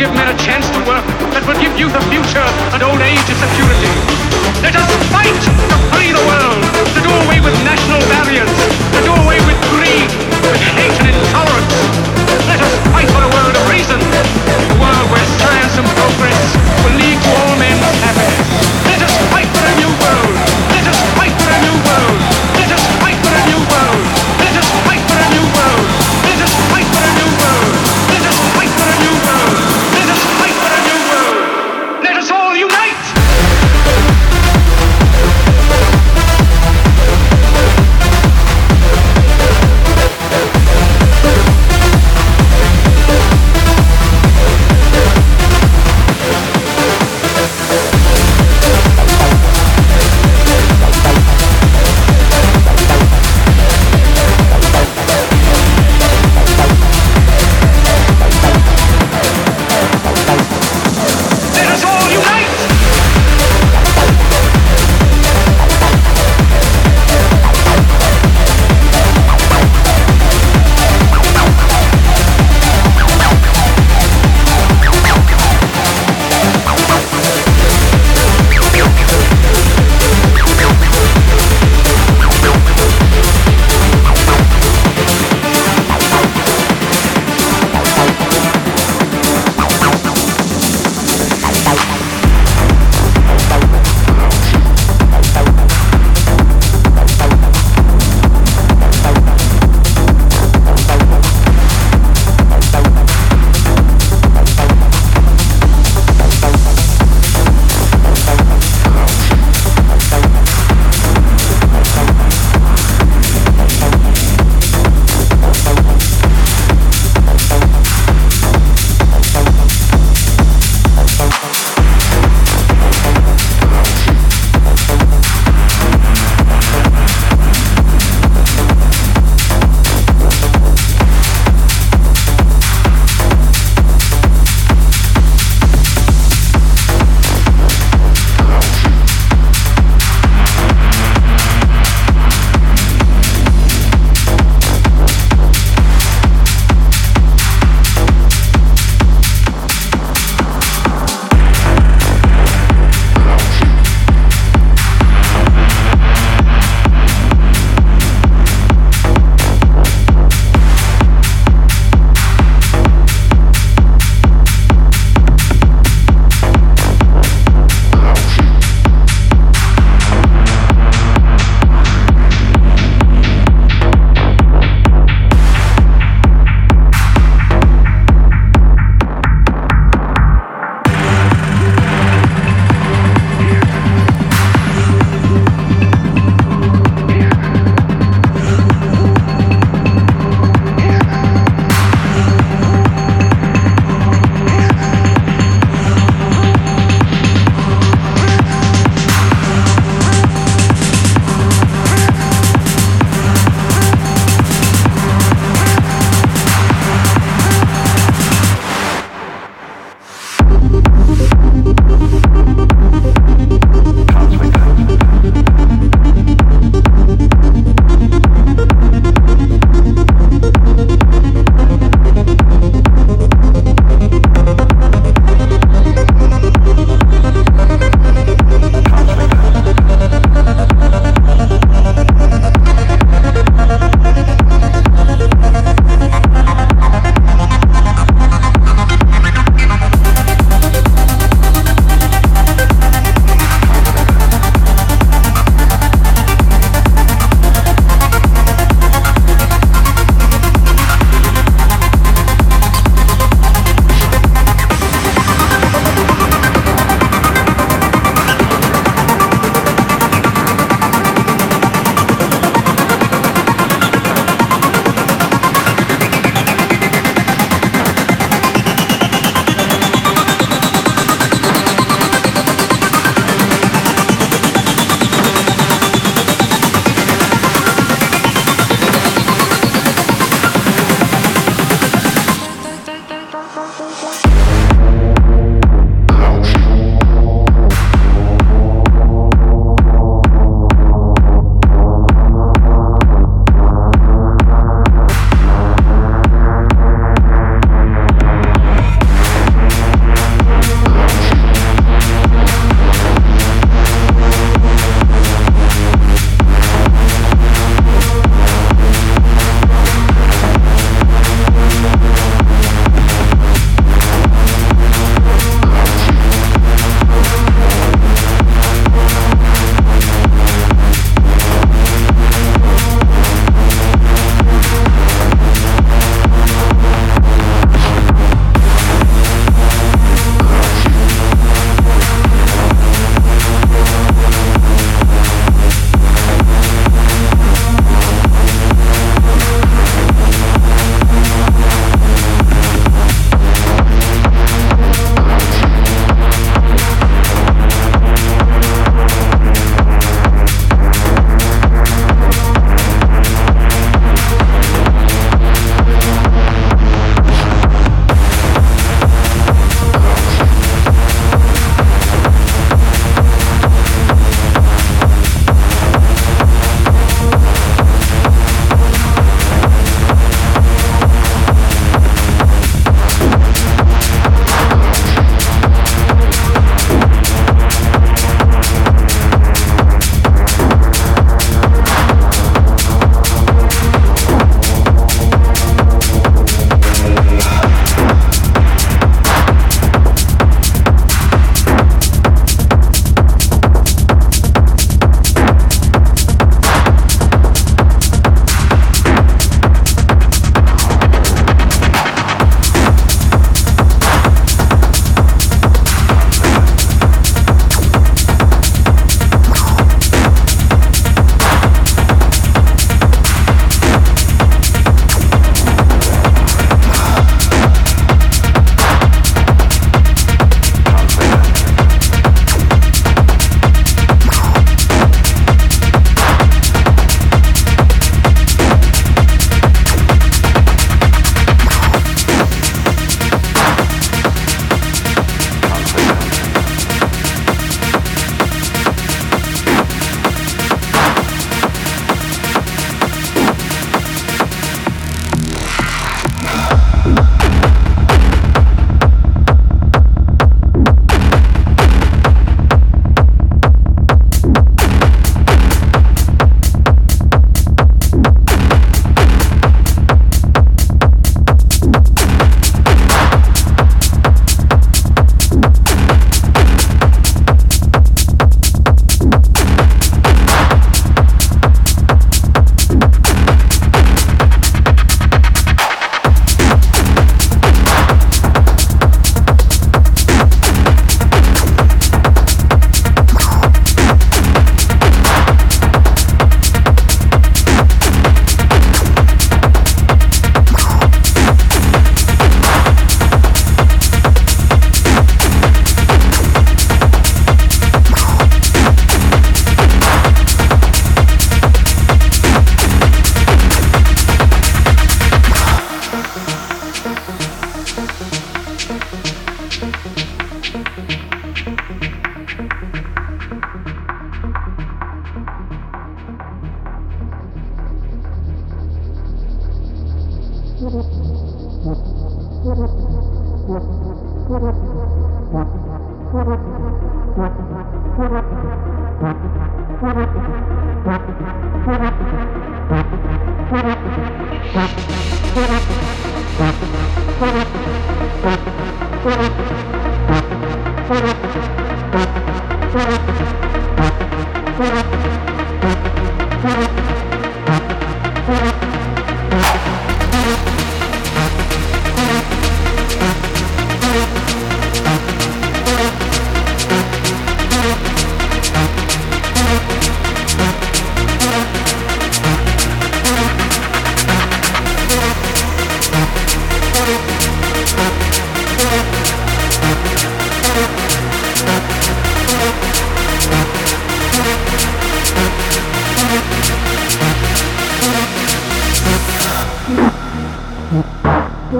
give men a chance to work that will give youth a future and old age a security. Let us fight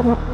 Thank